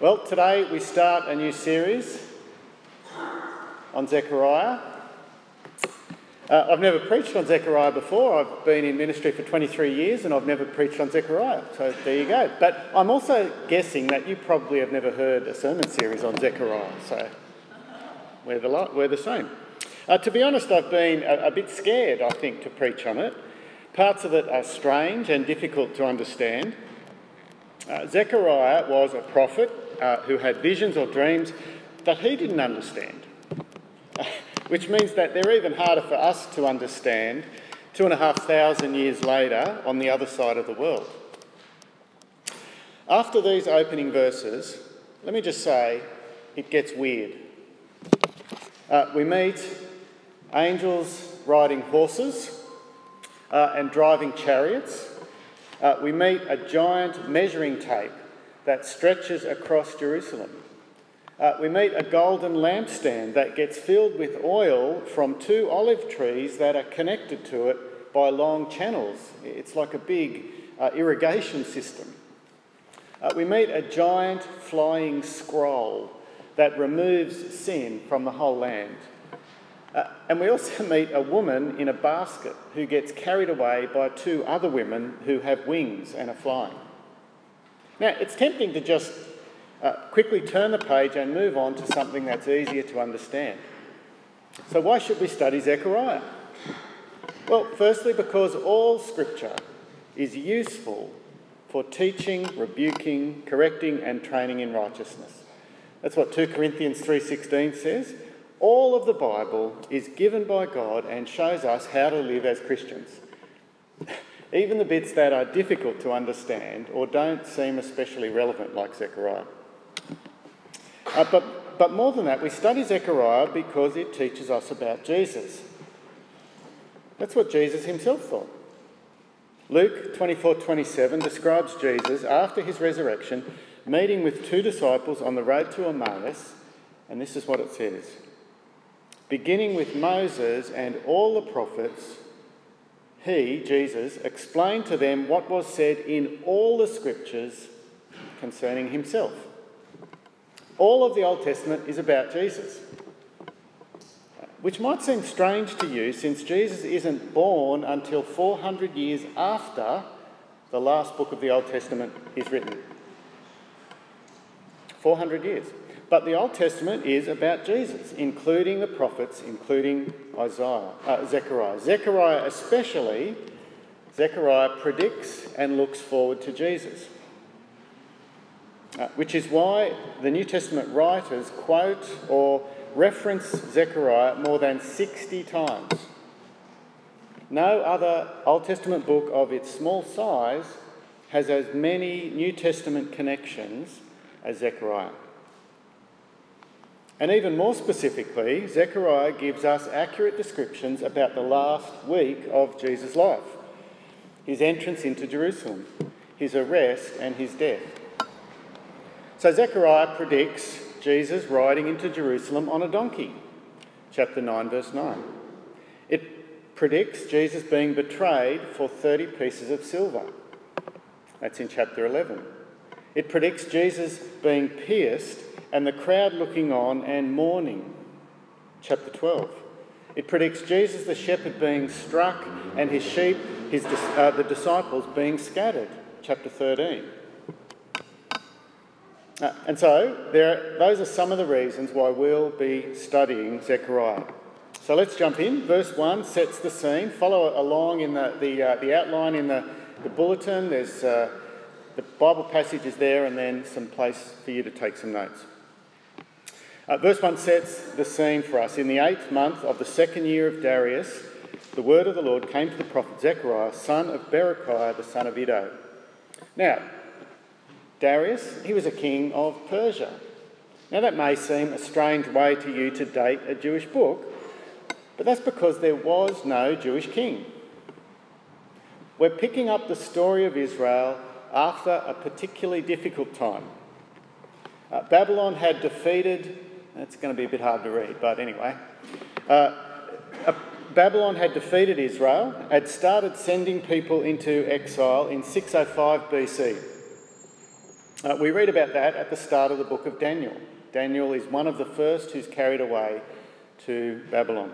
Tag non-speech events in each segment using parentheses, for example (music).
Well, today we start a new series on Zechariah. Uh, I've never preached on Zechariah before. I've been in ministry for 23 years and I've never preached on Zechariah. So there you go. But I'm also guessing that you probably have never heard a sermon series on Zechariah. So we're the, we're the same. Uh, to be honest, I've been a, a bit scared, I think, to preach on it. Parts of it are strange and difficult to understand. Uh, Zechariah was a prophet uh, who had visions or dreams that he didn't understand, (laughs) which means that they're even harder for us to understand two and a half thousand years later on the other side of the world. After these opening verses, let me just say it gets weird. Uh, we meet angels riding horses uh, and driving chariots. Uh, we meet a giant measuring tape that stretches across Jerusalem. Uh, we meet a golden lampstand that gets filled with oil from two olive trees that are connected to it by long channels. It's like a big uh, irrigation system. Uh, we meet a giant flying scroll that removes sin from the whole land. Uh, and we also (laughs) meet a woman in a basket who gets carried away by two other women who have wings and are flying. Now, it's tempting to just uh, quickly turn the page and move on to something that's easier to understand. So, why should we study Zechariah? Well, firstly, because all scripture is useful for teaching, rebuking, correcting, and training in righteousness. That's what 2 Corinthians 3:16 says. All of the Bible is given by God and shows us how to live as Christians (laughs) even the bits that are difficult to understand or don't seem especially relevant, like Zechariah. Uh, but, but more than that, we study Zechariah because it teaches us about Jesus. That's what Jesus himself thought. Luke 24 27 describes Jesus after his resurrection meeting with two disciples on the road to Emmaus, and this is what it says Beginning with Moses and all the prophets, he, Jesus, explained to them what was said in all the scriptures concerning himself. All of the Old Testament is about Jesus, which might seem strange to you since Jesus isn't born until 400 years after the last book of the Old Testament is written. 400 years. But the Old Testament is about Jesus, including the prophets, including Isaiah, uh, Zechariah. Zechariah, especially, Zechariah predicts and looks forward to Jesus. Uh, which is why the New Testament writers quote or reference Zechariah more than 60 times. No other Old Testament book of its small size has as many New Testament connections as Zechariah. And even more specifically, Zechariah gives us accurate descriptions about the last week of Jesus' life his entrance into Jerusalem, his arrest, and his death. So Zechariah predicts Jesus riding into Jerusalem on a donkey, chapter 9, verse 9. It predicts Jesus being betrayed for 30 pieces of silver. That's in chapter 11. It predicts Jesus being pierced and the crowd looking on and mourning. Chapter 12. It predicts Jesus the shepherd being struck and his sheep, his, uh, the disciples, being scattered. Chapter 13. Uh, and so, there, those are some of the reasons why we'll be studying Zechariah. So let's jump in. Verse 1 sets the scene. Follow along in the, the, uh, the outline in the, the bulletin. There's uh, the Bible passage is there, and then some place for you to take some notes. Uh, verse 1 sets the scene for us. In the eighth month of the second year of Darius, the word of the Lord came to the prophet Zechariah, son of Berechiah, the son of Iddo. Now, Darius, he was a king of Persia. Now, that may seem a strange way to you to date a Jewish book, but that's because there was no Jewish king. We're picking up the story of Israel after a particularly difficult time. Uh, Babylon had defeated it's going to be a bit hard to read, but anyway. Uh, Babylon had defeated Israel, had started sending people into exile in 605 BC. Uh, we read about that at the start of the book of Daniel. Daniel is one of the first who's carried away to Babylon.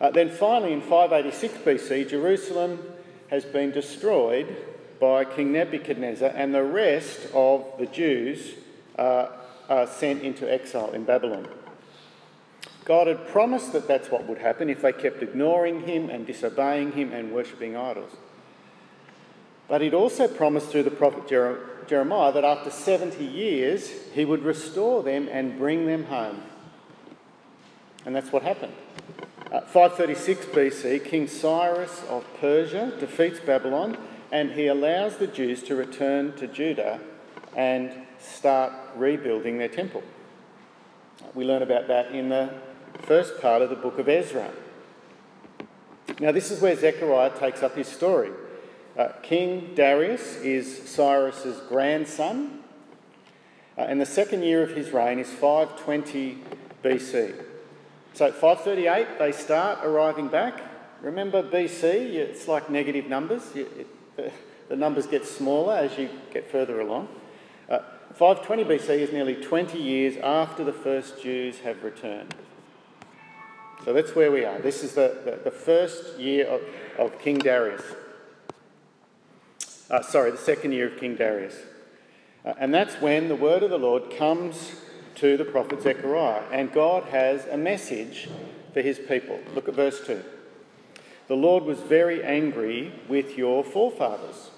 Uh, then finally, in 586 BC, Jerusalem has been destroyed by King Nebuchadnezzar, and the rest of the Jews uh, are sent into exile in Babylon. God had promised that that's what would happen if they kept ignoring him and disobeying him and worshipping idols. But he'd also promised through the prophet Jeremiah that after 70 years he would restore them and bring them home. And that's what happened. Uh, 536 BC, King Cyrus of Persia defeats Babylon and he allows the Jews to return to Judah and start rebuilding their temple. We learn about that in the first part of the book of Ezra. Now, this is where Zechariah takes up his story. Uh, King Darius is Cyrus's grandson, uh, and the second year of his reign is 520 BC. So, 538, they start arriving back. Remember, BC, it's like negative numbers. It, the numbers get smaller as you get further along. Uh, 520 BC is nearly 20 years after the first Jews have returned. So that's where we are. This is the, the, the first year of, of King Darius. Uh, sorry, the second year of King Darius. Uh, and that's when the word of the Lord comes to the prophet Zechariah. And God has a message for his people. Look at verse 2. The Lord was very angry with your forefathers.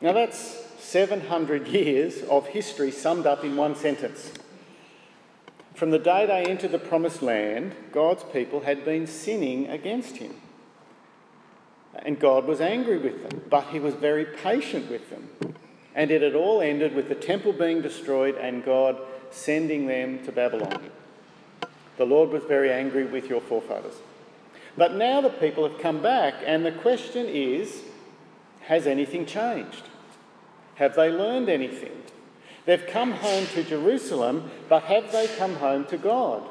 Now that's 700 years of history summed up in one sentence. From the day they entered the promised land, God's people had been sinning against him. And God was angry with them, but he was very patient with them. And it had all ended with the temple being destroyed and God sending them to Babylon. The Lord was very angry with your forefathers. But now the people have come back, and the question is has anything changed? Have they learned anything? They've come home to Jerusalem, but have they come home to God?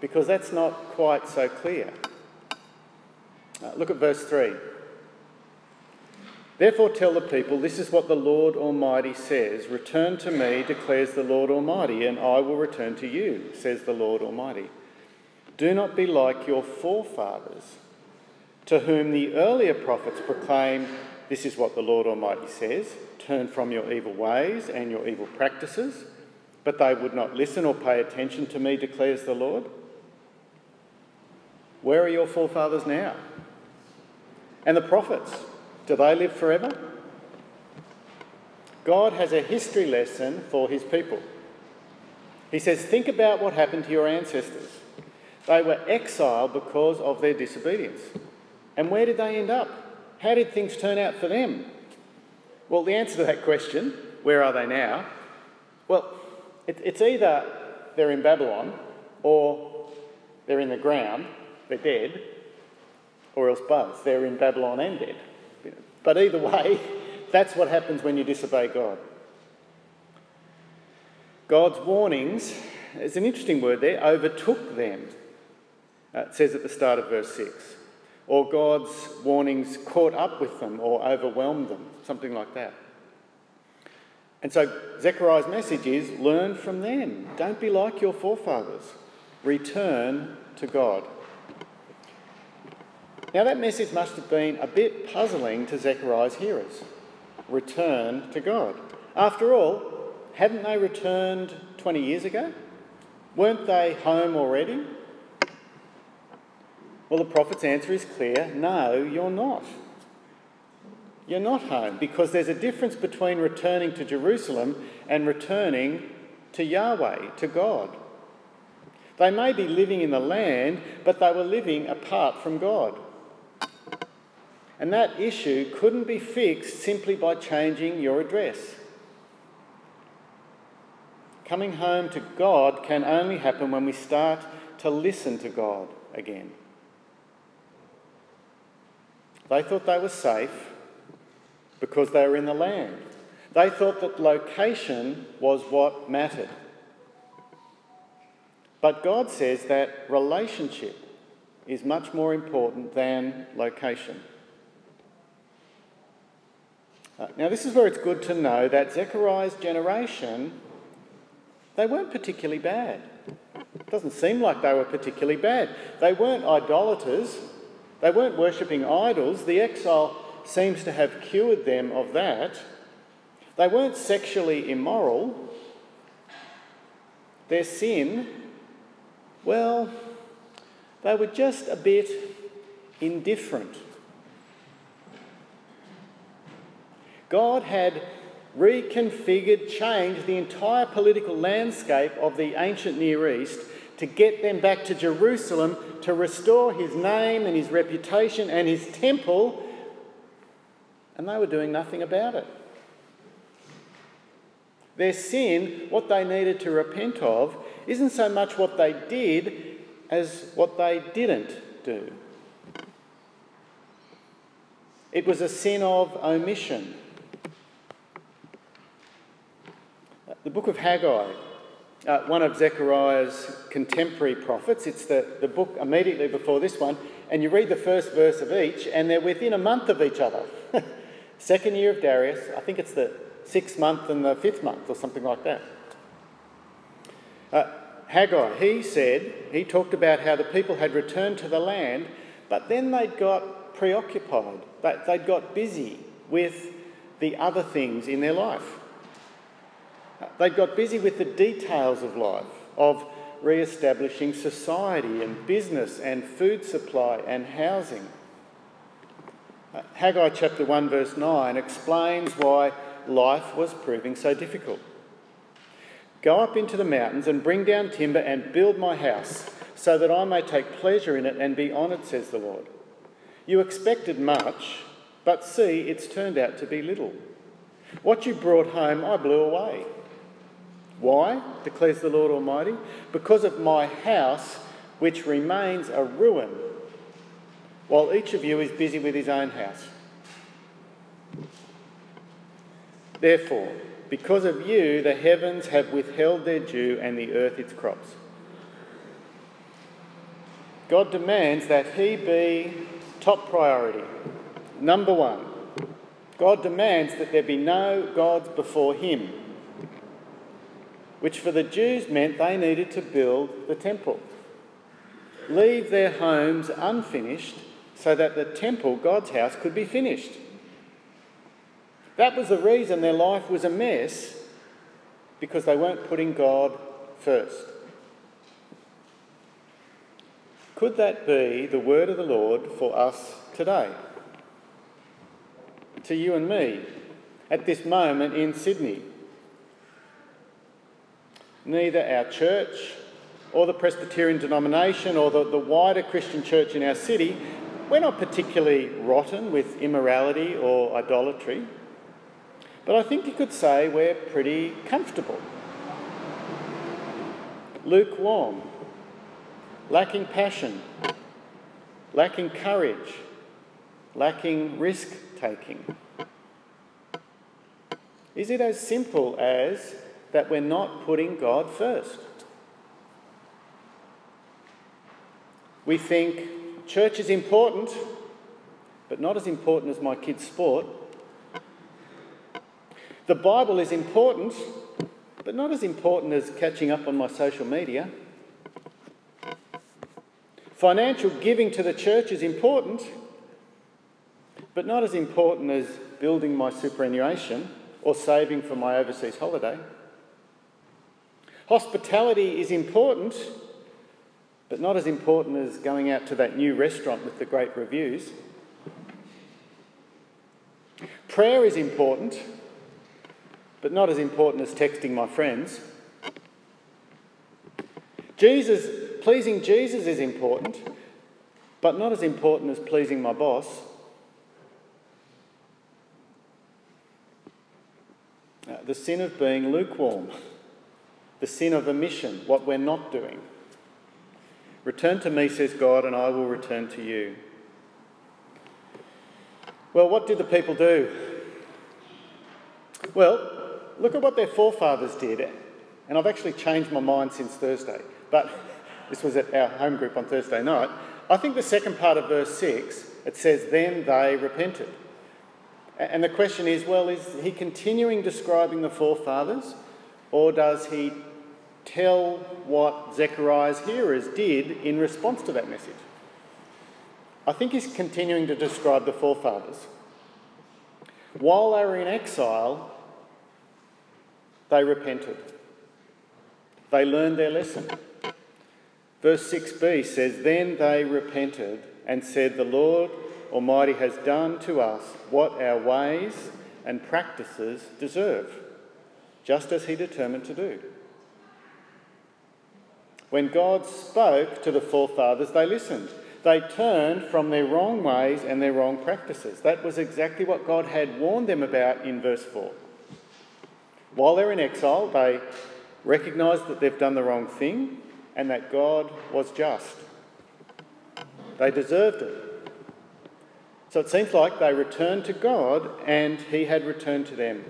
Because that's not quite so clear. Uh, look at verse 3. Therefore, tell the people, this is what the Lord Almighty says Return to me, declares the Lord Almighty, and I will return to you, says the Lord Almighty. Do not be like your forefathers, to whom the earlier prophets proclaimed, This is what the Lord Almighty says Turn from your evil ways and your evil practices, but they would not listen or pay attention to me, declares the Lord. Where are your forefathers now? And the prophets, do they live forever? God has a history lesson for his people. He says, Think about what happened to your ancestors. They were exiled because of their disobedience. And where did they end up? How did things turn out for them? Well, the answer to that question, where are they now? Well, it, it's either they're in Babylon or they're in the ground, they're dead, or else both. They're in Babylon and dead. But either way, (laughs) that's what happens when you disobey God. God's warnings, it's an interesting word there, overtook them. Uh, it says at the start of verse 6 or God's warnings caught up with them or overwhelmed them, something like that. And so Zechariah's message is learn from them. Don't be like your forefathers. Return to God. Now, that message must have been a bit puzzling to Zechariah's hearers. Return to God. After all, hadn't they returned 20 years ago? Weren't they home already? Well, the prophet's answer is clear no, you're not. You're not home because there's a difference between returning to Jerusalem and returning to Yahweh, to God. They may be living in the land, but they were living apart from God. And that issue couldn't be fixed simply by changing your address. Coming home to God can only happen when we start to listen to God again. They thought they were safe because they were in the land. They thought that location was what mattered. But God says that relationship is much more important than location. Uh, now, this is where it's good to know that Zechariah's generation, they weren't particularly bad. It doesn't seem like they were particularly bad. They weren't idolaters, they weren't worshipping idols. The exile seems to have cured them of that. They weren't sexually immoral. Their sin, well, they were just a bit indifferent. God had reconfigured, changed the entire political landscape of the ancient Near East to get them back to Jerusalem to restore his name and his reputation and his temple, and they were doing nothing about it. Their sin, what they needed to repent of, isn't so much what they did as what they didn't do. It was a sin of omission. The book of Haggai, uh, one of Zechariah's contemporary prophets, it's the, the book immediately before this one, and you read the first verse of each, and they're within a month of each other. (laughs) Second year of Darius, I think it's the sixth month and the fifth month, or something like that. Uh, Haggai, he said, he talked about how the people had returned to the land, but then they'd got preoccupied, they'd got busy with the other things in their life. They got busy with the details of life, of re establishing society and business and food supply and housing. Uh, Haggai chapter 1, verse 9 explains why life was proving so difficult. Go up into the mountains and bring down timber and build my house, so that I may take pleasure in it and be honoured, says the Lord. You expected much, but see, it's turned out to be little. What you brought home, I blew away. Why, declares the Lord Almighty? Because of my house, which remains a ruin, while each of you is busy with his own house. Therefore, because of you, the heavens have withheld their dew and the earth its crops. God demands that He be top priority, number one. God demands that there be no gods before Him which for the Jews meant they needed to build the temple, leave their homes unfinished so that the temple, God's house, could be finished. That was the reason their life was a mess, because they weren't putting God first. Could that be the word of the Lord for us today? To you and me at this moment in Sydney neither our church or the Presbyterian denomination or the, the wider Christian church in our city, we're not particularly rotten with immorality or idolatry. But I think you could say we're pretty comfortable. Lukewarm, lacking passion, lacking courage, lacking risk taking. Is it as simple as that we're not putting God first. We think church is important, but not as important as my kids' sport. The Bible is important, but not as important as catching up on my social media. Financial giving to the church is important, but not as important as building my superannuation or saving for my overseas holiday. Hospitality is important, but not as important as going out to that new restaurant with the great reviews. Prayer is important, but not as important as texting my friends. Jesus, pleasing Jesus is important, but not as important as pleasing my boss. Uh, the sin of being lukewarm the sin of omission, what we're not doing. Return to me, says God, and I will return to you. Well, what did the people do? Well, look at what their forefathers did. And I've actually changed my mind since Thursday, but (laughs) this was at our home group on Thursday night. I think the second part of verse 6, it says, Then they repented. And the question is well, is he continuing describing the forefathers, or does he tell what Zechariah's hearers did in response to that message? I think he's continuing to describe the forefathers. While they were in exile, they repented. They learned their lesson. Verse 6b says, Then they repented and said, The Lord Almighty has done to us what our ways and practices deserve, just as He determined to do. When God spoke to the forefathers, they listened. They turned from their wrong ways and their wrong practices. That was exactly what God had warned them about in verse 4. While they're in exile, they recognise that they've done the wrong thing and that God was just. They deserved it. So it seems like they returned to God and He had returned to them.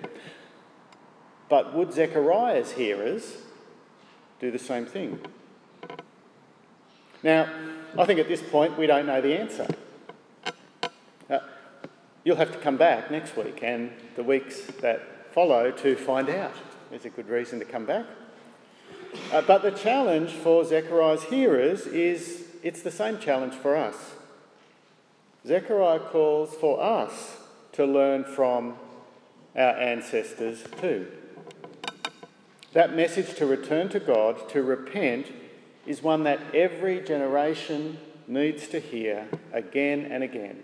But would Zechariah's hearers do the same thing? Now, I think at this point we don't know the answer. Uh, you'll have to come back next week and the weeks that follow to find out. There's a good reason to come back. Uh, but the challenge for Zechariah's hearers is it's the same challenge for us. Zechariah calls for us to learn from our ancestors too. That message to return to God, to repent, is one that every generation needs to hear again and again.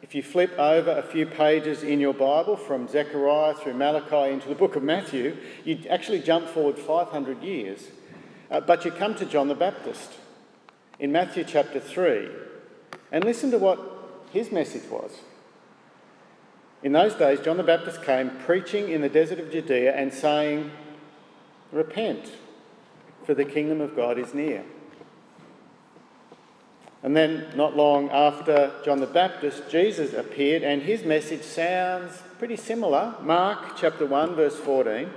If you flip over a few pages in your Bible from Zechariah through Malachi into the book of Matthew, you actually jump forward 500 years. Uh, but you come to John the Baptist in Matthew chapter 3 and listen to what his message was. In those days, John the Baptist came preaching in the desert of Judea and saying, Repent, for the kingdom of God is near. And then, not long after John the Baptist, Jesus appeared, and his message sounds pretty similar. Mark chapter 1, verse 14.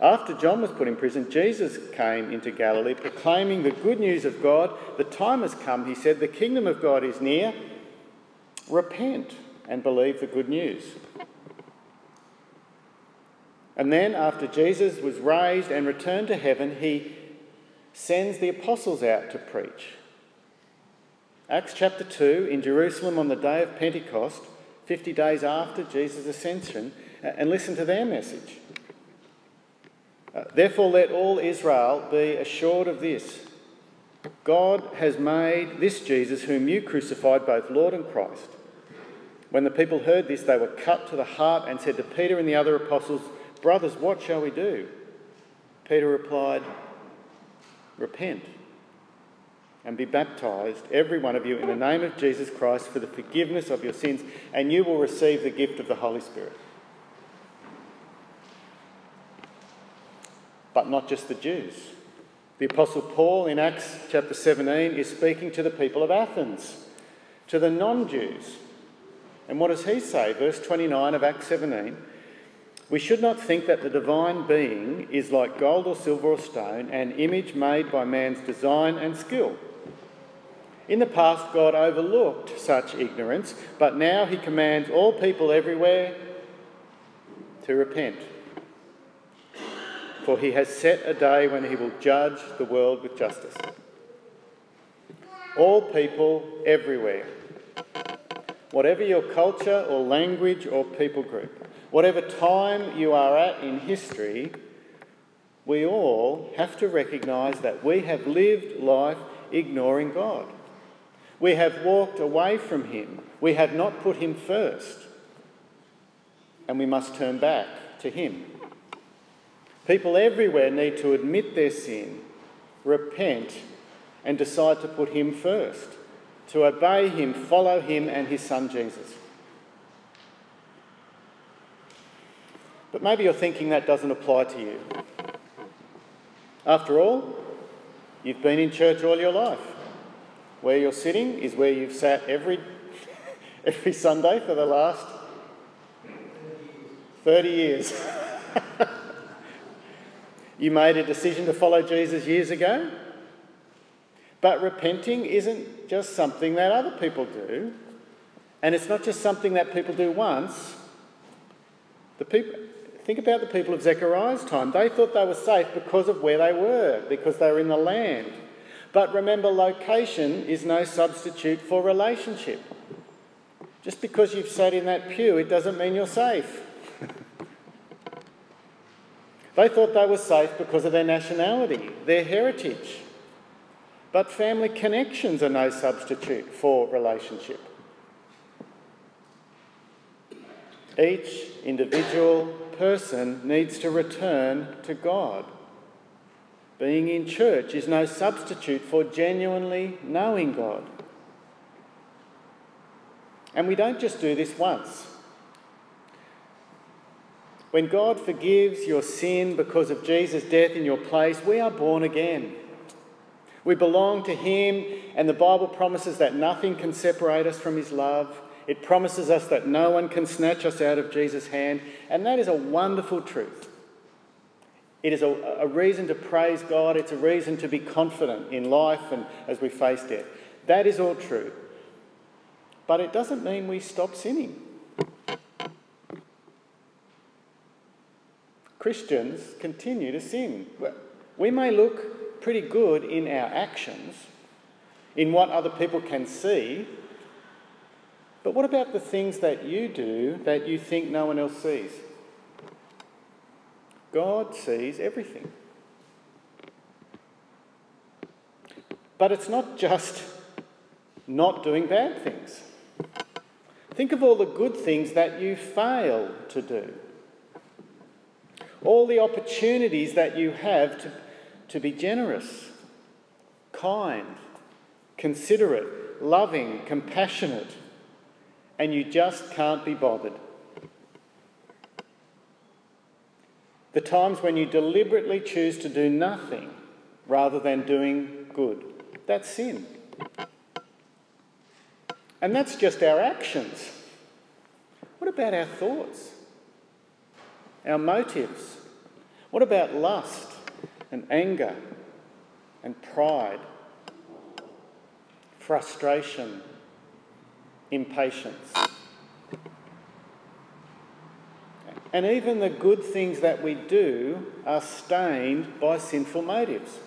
After John was put in prison, Jesus came into Galilee proclaiming the good news of God. The time has come, he said, the kingdom of God is near. Repent and believe the good news. And then, after Jesus was raised and returned to heaven, he sends the apostles out to preach. Acts chapter 2, in Jerusalem on the day of Pentecost, 50 days after Jesus' ascension, and listen to their message. Uh, Therefore, let all Israel be assured of this God has made this Jesus, whom you crucified, both Lord and Christ. When the people heard this, they were cut to the heart and said to Peter and the other apostles, Brothers, what shall we do? Peter replied, Repent and be baptized, every one of you, in the name of Jesus Christ for the forgiveness of your sins, and you will receive the gift of the Holy Spirit. but not just the Jews. The Apostle Paul in Acts chapter 17 is speaking to the people of Athens, to the non Jews. And what does he say? Verse 29 of Acts 17 We should not think that the divine being is like gold or silver or stone, an image made by man's design and skill. In the past, God overlooked such ignorance, but now he commands all people everywhere to repent for he has set a day when he will judge the world with justice. All people everywhere, whatever your culture or language or people group, whatever time you are at in history, we all have to recognise that we have lived life ignoring God. We have walked away from Him. We have not put Him first. And we must turn back to Him. People everywhere need to admit their sin, repent, and decide to put Him first, to obey Him, follow Him and His Son Jesus. But maybe you're thinking that doesn't apply to you. After all, you've been in church all your life. Where you're sitting is where you've sat every, (laughs) every Sunday for the last 30 years. (laughs) You made a decision to follow Jesus years ago. But repenting isn't just something that other people do. And it's not just something that people do once. The people, think about the people of Zechariah's time. They thought they were safe because of where they were, because they were in the land. But remember, location is no substitute for relationship. Just because you've sat in that pew, it doesn't mean you're safe. (laughs) they thought they were safe because of their nationality, their heritage. But family connections are no substitute for relationship. Each individual person needs to return to God. Being in church is no substitute for genuinely knowing God. And we don't just do this once. When God forgives your sin because of Jesus' death in your place, we are born again. We belong to Him, and the Bible promises that nothing can separate us from His love. It promises us that no one can snatch us out of Jesus' hand, and that is a wonderful truth. It is a, a, reason to praise God, it's a reason to be confident in life and as we face death. That is all true. But it doesn't mean we stop sinning. Christians continue to sin. We may look pretty good in our actions, in what other people can see, but what about the things that you do that you think no one else sees? God sees everything. But it's not just not doing bad things. Think of all the good things that you fail to do. All the opportunities that you have to, to be generous, kind, considerate, loving, compassionate, and you just can't be bothered. The times when you deliberately choose to do nothing rather than doing good. That's sin. And that's just our actions. What about our thoughts? Our motives? What about lust and anger and pride? Frustration, impatience? And even the good things that we do are stained by sinful motives.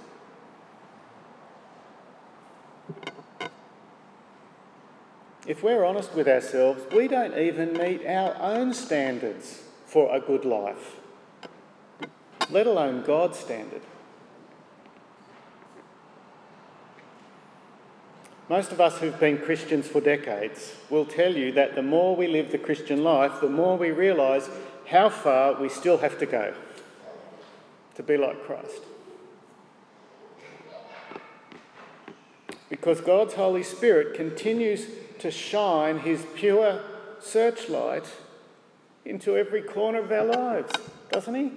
If we're honest with ourselves, we don't even meet our own standards for a good life, let alone God's standard. Most of us who've been Christians for decades will tell you that the more we live the Christian life, the more we realise how far we still have to go to be like Christ. Because God's Holy Spirit continues to shine his pure searchlight into every corner of our lives, doesn't he?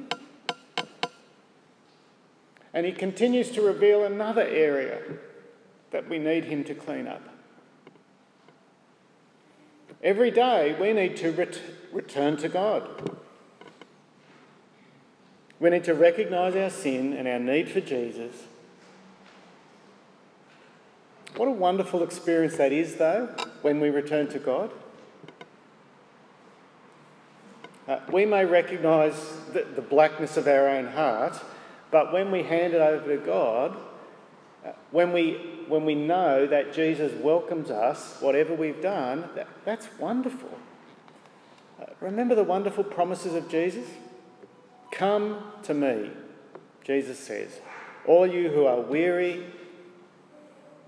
And he continues to reveal another area that we need him to clean up. Every day we need to ret- return to God. We need to recognise our sin and our need for Jesus. What a wonderful experience that is, though, when we return to God. Uh, we may recognise the, the, blackness of our own heart, but when we hand it over to God, uh, when, we, when we know that Jesus welcomes us, whatever we've done, that, that's wonderful. Uh, remember the wonderful promises of Jesus? Come to me, Jesus says, all you who are weary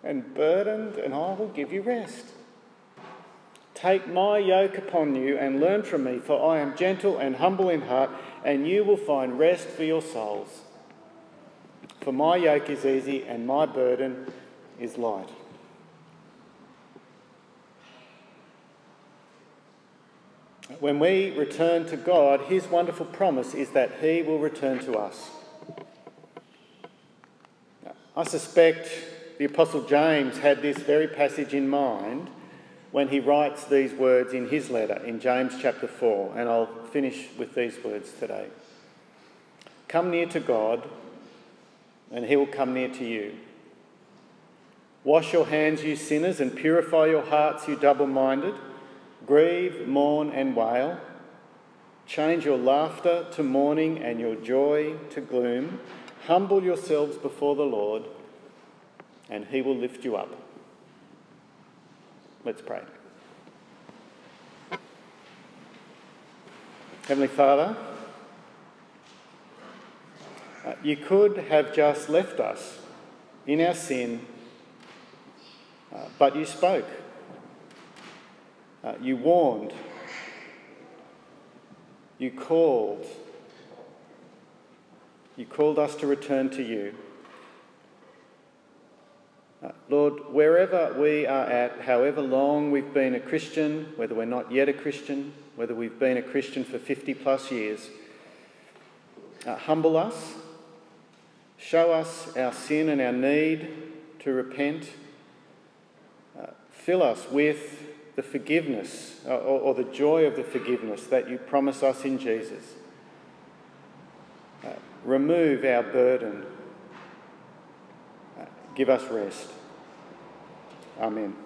and burdened, and I will give you rest. Take my yoke upon you and learn from me, for I am gentle and humble in heart, and you will find rest for your souls. For my yoke is easy and my burden is light. When we return to God, His wonderful promise is that He will return to us. I suspect the Apostle James had this very passage in mind when he writes these words in his letter in James chapter 4, and I'll finish with these words today. Come near to God, and He will come near to you. Wash your hands, you sinners, and purify your hearts, you double minded. Grieve, mourn, and wail. Change your laughter to mourning and your joy to gloom. Humble yourselves before the Lord, and he will lift you up. Let's pray. Heavenly Father, uh, you could have just left us in our sin, uh, but you spoke. Uh, you warned. You called. You called us to return to you. Uh, Lord, wherever we are at, however long we've been a Christian, whether we're not yet a Christian, whether we've been a Christian for 50 plus years, uh, humble us, show us our sin and our need to repent, fill us with the forgiveness or, or, the joy of the forgiveness that you promise us in Jesus. Uh, remove our burden. Uh, give us rest. Amen.